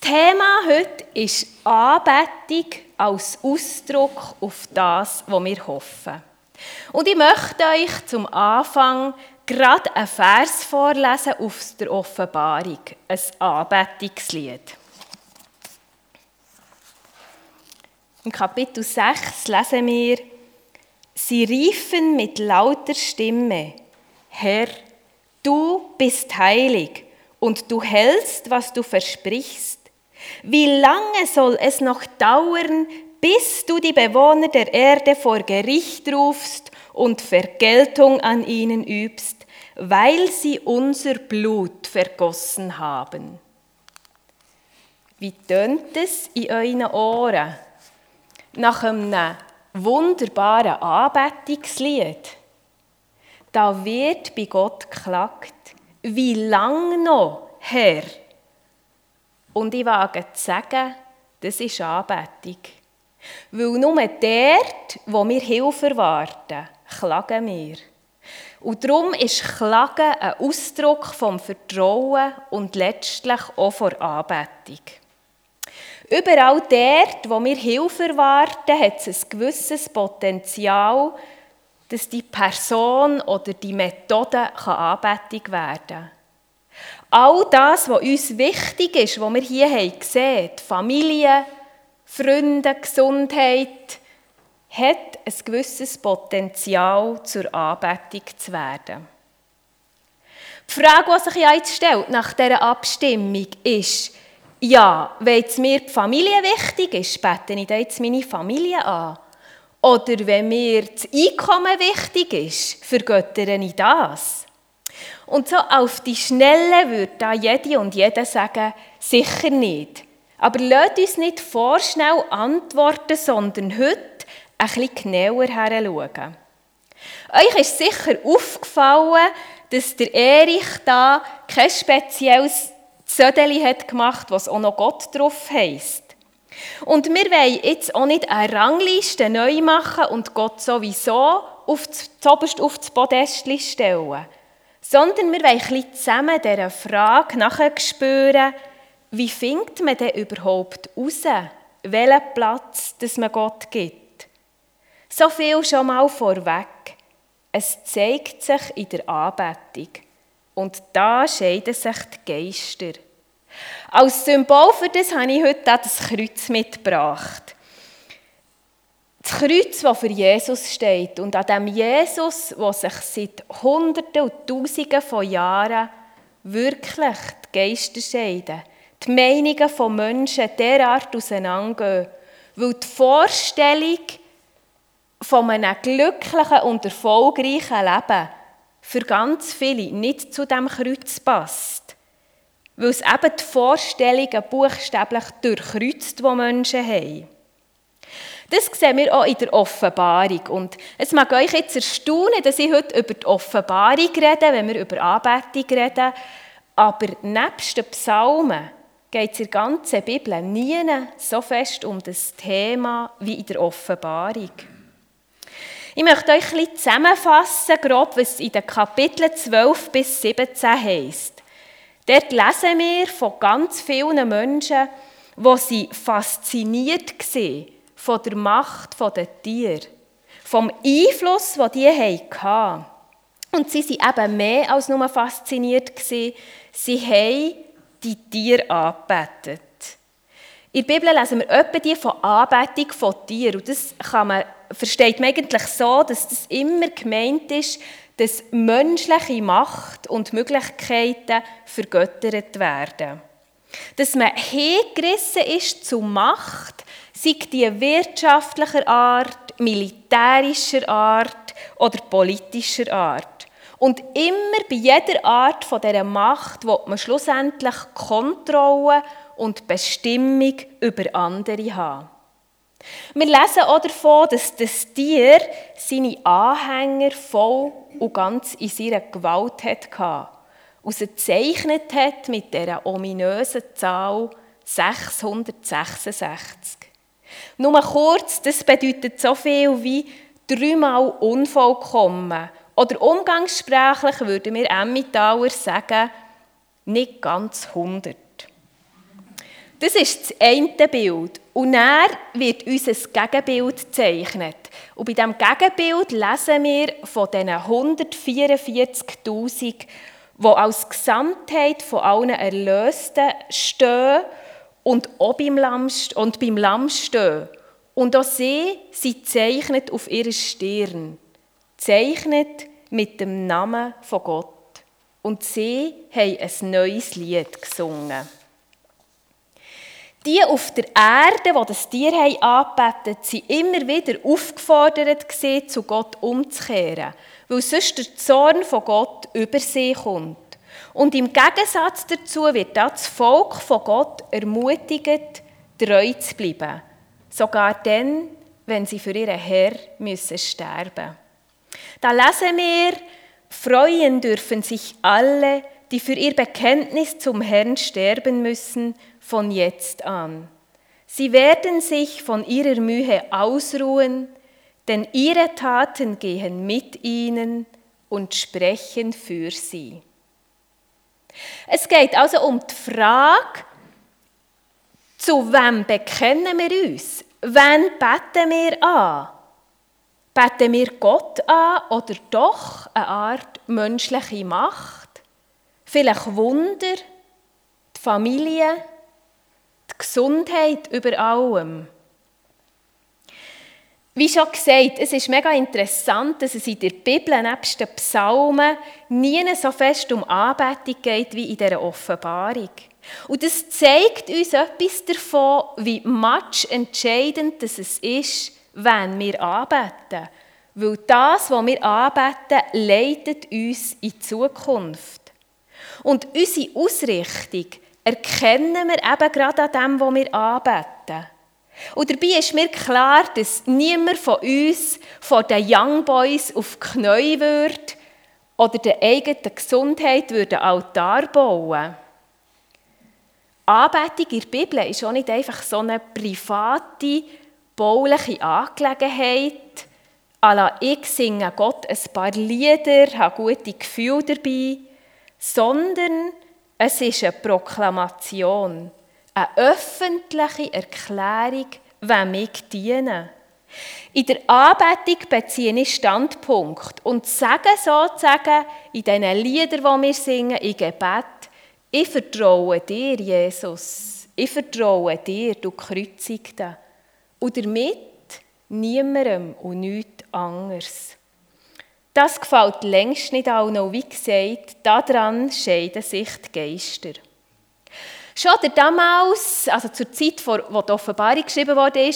Thema heute ist Anbetung als Ausdruck auf das, was wir hoffen. Und ich möchte euch zum Anfang gerade einen Vers vorlesen aus der Offenbarung, ein Anbetungslied. Im Kapitel 6 lesen wir, Sie riefen mit lauter Stimme, Herr, du bist heilig und du hältst, was du versprichst. Wie lange soll es noch dauern, bis du die Bewohner der Erde vor Gericht rufst und Vergeltung an ihnen übst, weil sie unser Blut vergossen haben? Wie tönt es in euren Ohren? Nach einem wunderbaren Anbetungslied. Da wird bei Gott geklagt, wie lang noch, Herr? Und ich wage zu sagen, das ist Anbetung. Weil nur dort, wo wir Hilfe erwarten, klagen wir. Und darum ist Klagen ein Ausdruck vom Vertrauen und letztlich auch von Anbetung. Überall dort, wo wir Hilfe erwarten, hat es ein gewisses Potenzial, dass die Person oder die Methode Anbetung werden kann. All das, was uns wichtig ist, was wir hier haben gesehen, Familie, Freunde, Gesundheit, hat ein gewisses Potenzial zur Anbetung zu werden. Die Frage, die sich jetzt stellt nach dieser Abstimmung, ist, ja, wenn jetzt mir die Familie wichtig ist, bete ich jetzt meine Familie an. Oder wenn mir das Einkommen wichtig ist, vergöttere ich das. Und so auf die Schnelle würde da jede und jeder sagen, sicher nicht. Aber lasst uns nicht vorschnell antworten, sondern heute ein bisschen genauer heranschauen. Euch ist sicher aufgefallen, dass der Erich da kein spezielles Zödeli hat gemacht, was auch noch Gott drauf heisst. Und wir wollen jetzt auch nicht eine Rangliste neu machen und Gott sowieso auf das, auf das Podest stellen sondern wir wollen zusammen dieser Frage nachspüren, wie findet man denn überhaupt heraus, welchen Platz das man Gott gibt. So viel schon mal vorweg. Es zeigt sich in der Anbetung. Und da scheiden sich die Geister. Als Symbol für das habe ich heute das Kreuz mitgebracht. Das Kreuz, das für Jesus steht und an dem Jesus, der sich seit Hunderten und Tausenden von Jahren wirklich die Geister scheiden, die Meinungen von Menschen derart auseinandergehen, weil die Vorstellung von einem glücklichen und erfolgreichen Leben für ganz viele nicht zu dem Kreuz passt. Weil es eben die Vorstellungen buchstäblich durchkreuzt, die Menschen haben. Das sehen wir auch in der Offenbarung. Und es mag euch jetzt erstaunen, dass ich heute über die Offenbarung rede, wenn wir über Anbetung reden. Aber nebst den Psalmen geht es in der ganzen Bibel nie so fest um das Thema wie in der Offenbarung. Ich möchte euch ein bisschen zusammenfassen, grob, was in den Kapiteln 12 bis 17 heisst. Dort lesen wir von ganz vielen Menschen, die sie fasziniert waren von der Macht der Tiere, vom Einfluss, den die hatten. Und sie waren eben mehr als nur fasziniert. Sie haben die Tiere angebetet. In der Bibel lesen wir etwa die von Anbetung von Tieren. Und das kann man, versteht man eigentlich so, dass das immer gemeint ist, dass menschliche Macht und Möglichkeiten vergöttert werden. Dass man hingerissen ist zu Macht, sei die wirtschaftlicher Art, militärischer Art oder politischer Art. Und immer bei jeder Art von dieser Macht will man schlussendlich Kontrolle und Bestimmung über andere haben. Wir lesen auch davon, dass das Tier seine Anhänger voll und ganz in seiner Gewalt hatte und sie gezeichnet hat mit dieser ominösen Zahl 666. Nur kurz, das bedeutet so viel wie dreimal unvollkommen. Oder umgangssprachlich würden wir Emmentaler sagen, nicht ganz 100. Das ist das eine Bild. Und dann wird unser Gegenbild gezeichnet. Und bei diesem Gegenbild lesen wir von diesen 144.000, die als Gesamtheit von allen Erlösten stehen und auch beim Lamm, und beim Lamm stehen. Und auch sie sind zeichnet auf ihrer Stirn. Zeichnet mit dem Namen von Gott. Und sie haben ein neues Lied gesungen. Die auf der Erde, die das Tier haben angebetet sind immer wieder aufgefordert zu Gott umzukehren, weil sonst der Zorn von Gott über sie kommt. Und im Gegensatz dazu wird das Volk von Gott ermutigt, treu zu bleiben. Sogar dann, wenn sie für ihren Herr müssen sterben Da lesen wir, freuen dürfen sich alle, die für ihr Bekenntnis zum Herrn sterben müssen, von jetzt an. Sie werden sich von ihrer Mühe ausruhen, denn ihre Taten gehen mit ihnen und sprechen für sie. Es geht also um die Frage, zu wem bekennen wir uns? Wen beten wir an? Beten wir Gott an oder doch eine Art menschliche Macht? Vielleicht Wunder, die Familie, die Gesundheit über allem. Wie schon gesagt, es ist mega interessant, dass es in der Bibel nebst den Psalmen nie so fest um Anbetung geht wie in dieser Offenbarung. Und das zeigt uns etwas davon, wie much entscheidend es ist, wenn wir anbeten. Weil das, was wir anbeten, leitet uns in die Zukunft. Und unsere Ausrichtung erkennen wir eben gerade an dem, was wir anbeten. Und dabei ist mir klar, dass niemand von uns von den Young Boys auf die Knie würde oder der eigenen Gesundheit würde Altar bauen. Anbetung in der Bibel ist auch nicht einfach so eine private, bauliche Angelegenheit. la ich singe Gott ein paar Lieder, habe gute Gefühle dabei, sondern es ist eine Proklamation eine öffentliche Erklärung, wem ich diene. In der Anbetung beziehe ich Standpunkt und sage sozusagen in diesen Liedern, die wir singen, im Gebet, ich vertraue dir, Jesus. Ich vertraue dir, du Kreuzigte. Und damit niemandem und nichts anderes. Das gefällt längst nicht allen, und wie gesagt, daran scheiden sich die Geister. Schon damals, also zur Zeit, wo die Offenbarung geschrieben wurde,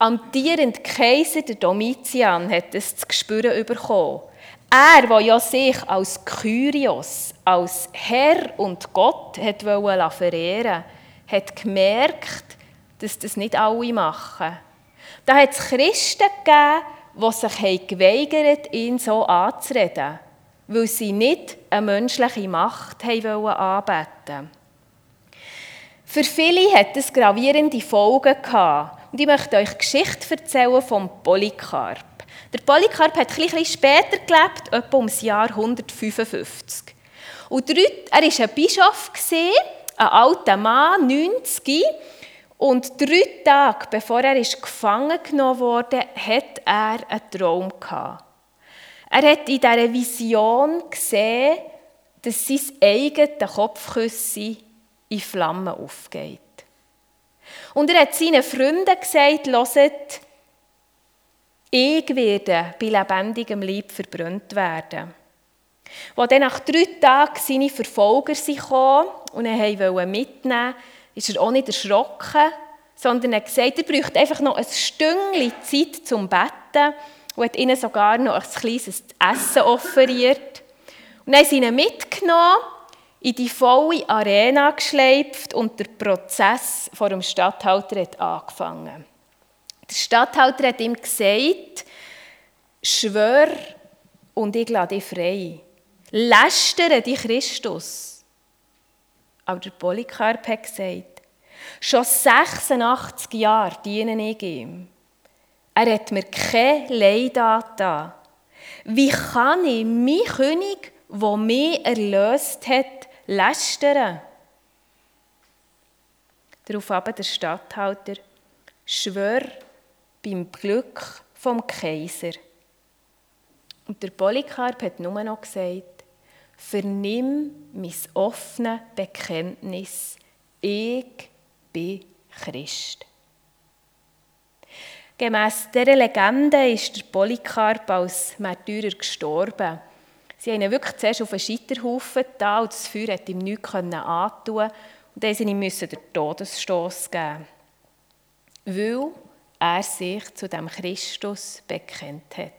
amtierend Kaiser der Domitian hat es zu spüren bekommen. Er, der ja sich als Kyrios, als Herr und Gott hat verehren hat gemerkt, dass das nicht alle machen. Da hat es Christen gegeben, die sich geweigert ihn so anzureden, weil sie nicht eine menschliche Macht anbeten wollten. Für viele hat es gravierende Folgen gehabt. Und ich möchte euch Geschichte erzählen vom Polycarp. Der Polycarp hat ein bisschen später gelebt, etwa um das Jahr 155. Und er war ein Bischof, ein alter Mann, 90. Und drei Tage bevor er gefangen genommen wurde, hat er einen Traum gehabt. Er hat in dieser Vision gesehen, dass sein eigenes Kopfküsse in Flammen aufgeht. Und er hat seinen Freunden gesagt, hört, ich werde bei lebendigem Leib verbrannt werden. Als dann nach drei Tagen seine Verfolger kamen und ihn mitnehmen wollten, ist er auch nicht erschrocken, sondern er hat gesagt, er bräuchte einfach noch ein Stündchen Zeit zum Betten und hat ihnen sogar noch ein kleines Essen offeriert. Und dann haben sie ihn mitgenommen in die volle Arena geschleift und der Prozess vor dem Stadthalter hat angefangen. Der Stadthalter hat ihm gesagt, schwör und ich lasse dich frei. Lästere dich Christus. Aber der Polycarp hat gesagt, schon 86 Jahre diene ich ihm. Er hat mir kein Leid angetan. Wie kann ich meinen König, der mich erlöst hat, lästern. Darauf aber der Statthalter, schwör beim Glück vom Kaiser. Und der Polycarp hat nur noch gesagt, vernimm mein offenes Bekenntnis, ich bin Christ. Gemäss dieser Legende ist der Polycarp als Märtyrer gestorben. Sie haben ihn wirklich zuerst auf einen Scheiterhaufen da und das Feuer hat ihm nichts antun und dann mussten ihm den Todesstoß geben. Weil er sich zu dem Christus bekennt hat.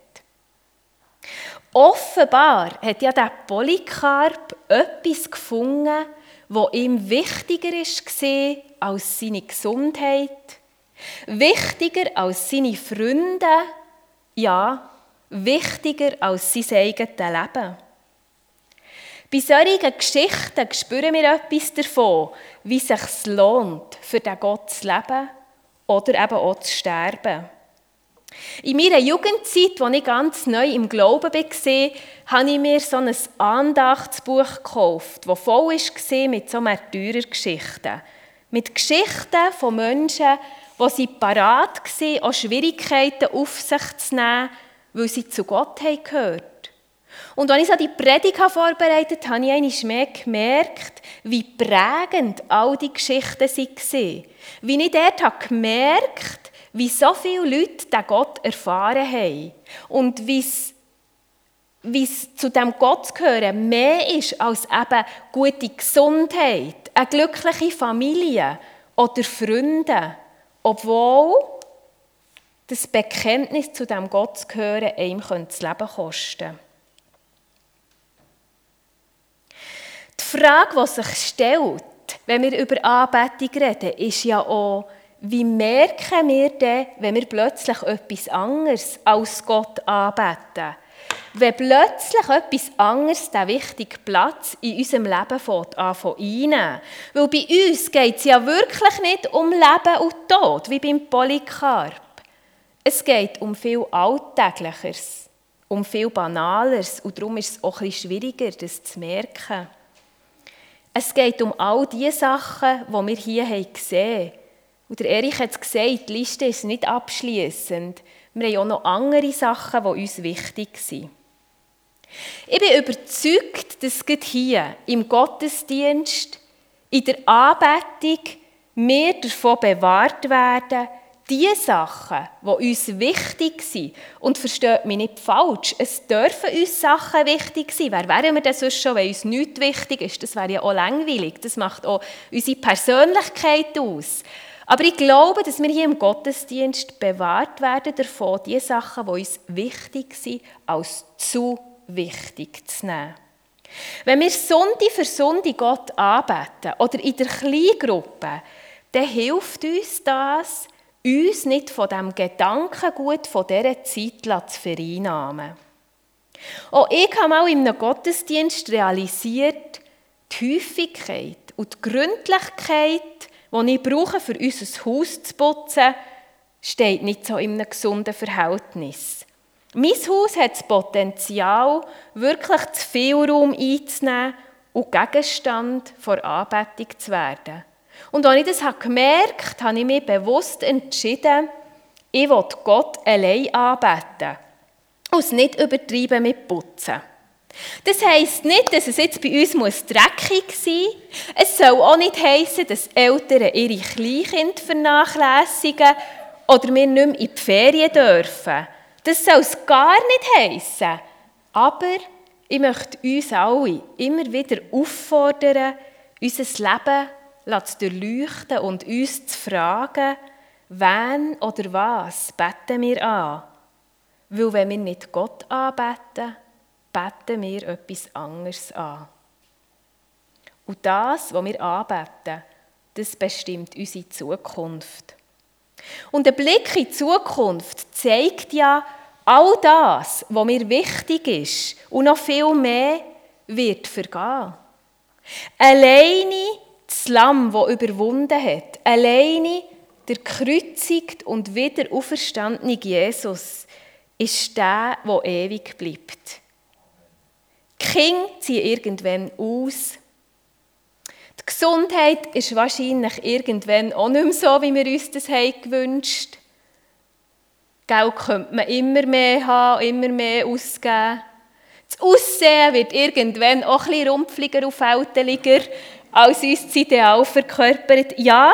Offenbar hat ja der Polycarp etwas gefunden, was ihm wichtiger war als seine Gesundheit, wichtiger als seine Freunde, ja, wichtiger als sein eigenes Leben. Bei solchen Geschichten spüren wir etwas davon, wie es sich lohnt, für den Gott zu leben oder eben auch zu sterben. In meiner Jugendzeit, als ich ganz neu im Glauben war, habe ich mir so ein Andachtsbuch gekauft, das voll war mit so Märtyrergeschichten. Mit Geschichten von Menschen, die sie parat waren, auch Schwierigkeiten auf sich zu nehmen, weil sie zu Gott gehört und als ich so die Predigt vorbereitet habe, habe ich mehr gemerkt, wie prägend all die Geschichten waren. Wie ich dort habe gemerkt wie so viele Leute den Gott erfahren haben. Und wie es zu dem Gott gehören mehr ist als eben gute Gesundheit, eine glückliche Familie oder Freunde. Obwohl das Bekenntnis zu dem Gott zu gehören einem das Leben kosten. Die Frage, die sich stellt, wenn wir über Anbetung reden, ist ja auch, wie merken wir denn, wenn wir plötzlich etwas anderes als Gott anbeten? Wenn plötzlich etwas anderes den wichtigen Platz in unserem Leben fängt, einnehmen. Weil bei uns geht es ja wirklich nicht um Leben und Tod, wie beim Polycarp. Es geht um viel Alltäglicheres, um viel Banaleres und darum ist es auch bisschen schwieriger, das zu merken. Es geht um all die Sachen, die wir hier gesehen haben. Und der Erich hat es gesagt, die Liste ist nicht abschließend. Wir haben auch noch andere Sachen, die uns wichtig sind. Ich bin überzeugt, dass gerade hier im Gottesdienst, in der Anbetung, wir davon bewahrt werden, die Sachen, die uns wichtig sind, und versteht mich nicht falsch, es dürfen uns Sachen wichtig sein. Wer wären wir denn sonst schon, wenn uns nichts wichtig ist? Das wäre ja auch langweilig. Das macht auch unsere Persönlichkeit aus. Aber ich glaube, dass wir hier im Gottesdienst bewahrt werden davon, die Sachen, die uns wichtig sind, als zu wichtig zu nehmen. Wenn wir Sonntag für Sonntag Gott anbeten oder in der Kleingruppe, dann hilft uns das, uns nicht von dem Gedankengut von dieser Zeit zu vereinnahmen. Auch ich habe mal einem Gottesdienst realisiert, die Häufigkeit und die Gründlichkeit, die ich brauche, für unser Haus zu putzen, steht nicht so in einem gesunden Verhältnis. Mein Haus hat das Potenzial, wirklich zu viel Raum einzunehmen und Gegenstand vor Anbetung zu werden. Und als ich das gemerkt habe, habe ich mich bewusst entschieden, ich will Gott allein anbeten und es nicht übertreiben mit Putzen. Das heisst nicht, dass es jetzt bei uns dreckig sein muss. Es soll auch nicht heissen, dass Eltern ihre Kleinkinder vernachlässigen oder wir nicht mehr in die Ferien dürfen. Das soll es gar nicht heissen. Aber ich möchte uns alle immer wieder auffordern, unser Leben zu durchleuchten und uns zu fragen, wen oder was beten wir an? Weil wenn wir nicht Gott anbeten, beten wir etwas anderes an. Und das, was wir anbeten, das bestimmt unsere Zukunft. Und der Blick in die Zukunft zeigt ja, all das, was mir wichtig ist und noch viel mehr, wird vergehen. Alleine das Lamm, das überwunden hat, alleine der gekreuzigt und wieder auferstandene Jesus, ist der, der ewig bleibt. Die Kinder ziehen irgendwann aus. Die Gesundheit ist wahrscheinlich irgendwann auch nicht mehr so, wie wir uns das haben gewünscht Geld könnte man immer mehr haben, immer mehr ausgeben. Das Aussehen wird irgendwann auch ein bisschen rumpfliger und fälteliger, als uns Ideal verkörpert. Ja,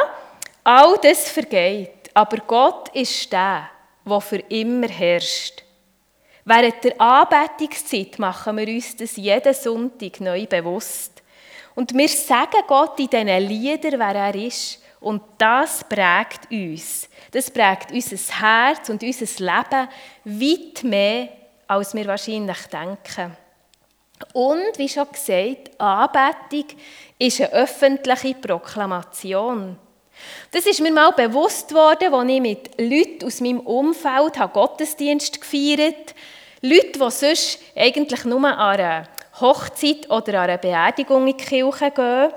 all das vergeht, aber Gott ist der, der für immer herrscht. Während der Anbetungszeit machen wir uns das jeden Sonntag neu bewusst. Und wir sagen Gott in diesen Liedern, wer er ist. Und das prägt uns. Das prägt unser Herz und unser Leben weit mehr, als wir wahrscheinlich denken. Und, wie schon gesagt, Anbetung ist eine öffentliche Proklamation. Das ist mir mal bewusst worden, als ich mit Leuten aus meinem Umfeld Gottesdienst gefeiert habe. Leute, die sonst eigentlich nur an einer Hochzeit oder an einer Beerdigung in die Kirche gehen.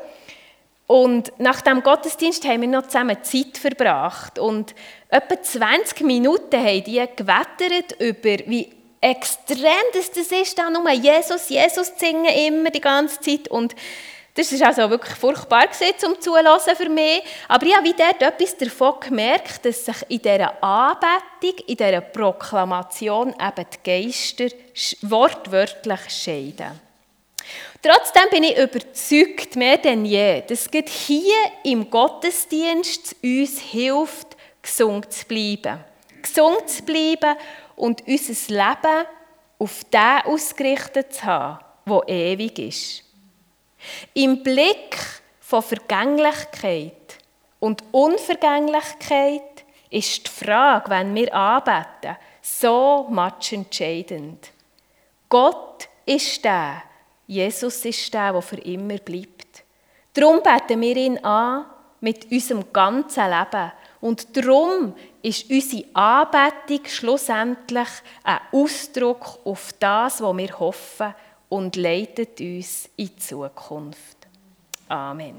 Und nach dem Gottesdienst haben wir noch zusammen Zeit verbracht. Und etwa 20 Minuten haben die gewettert über, wie extrem das, das ist, da nur Jesus, Jesus zu singen immer die ganze Zeit. Und das war also wirklich furchtbar zum Zulassen für mich. Aber ich habe wie dort etwas davon gemerkt, dass sich in dieser Anbetung, in dieser Proklamation eben die Geister wortwörtlich scheiden. Trotzdem bin ich überzeugt, mehr denn je, dass Gott hier im Gottesdienst uns hilft, gesund zu bleiben. Gesund zu bleiben und unser Leben auf den ausgerichtet zu haben, der ewig ist. Im Blick von Vergänglichkeit und Unvergänglichkeit ist die Frage, wenn wir anbeten, so much entscheidend. Gott ist der, Jesus ist der, der für immer bleibt. Darum beten wir ihn an mit unserem ganzen Leben. Und darum ist unsere Anbetung schlussendlich ein Ausdruck auf das, was wir hoffen und leitet uns in die Zukunft. Amen.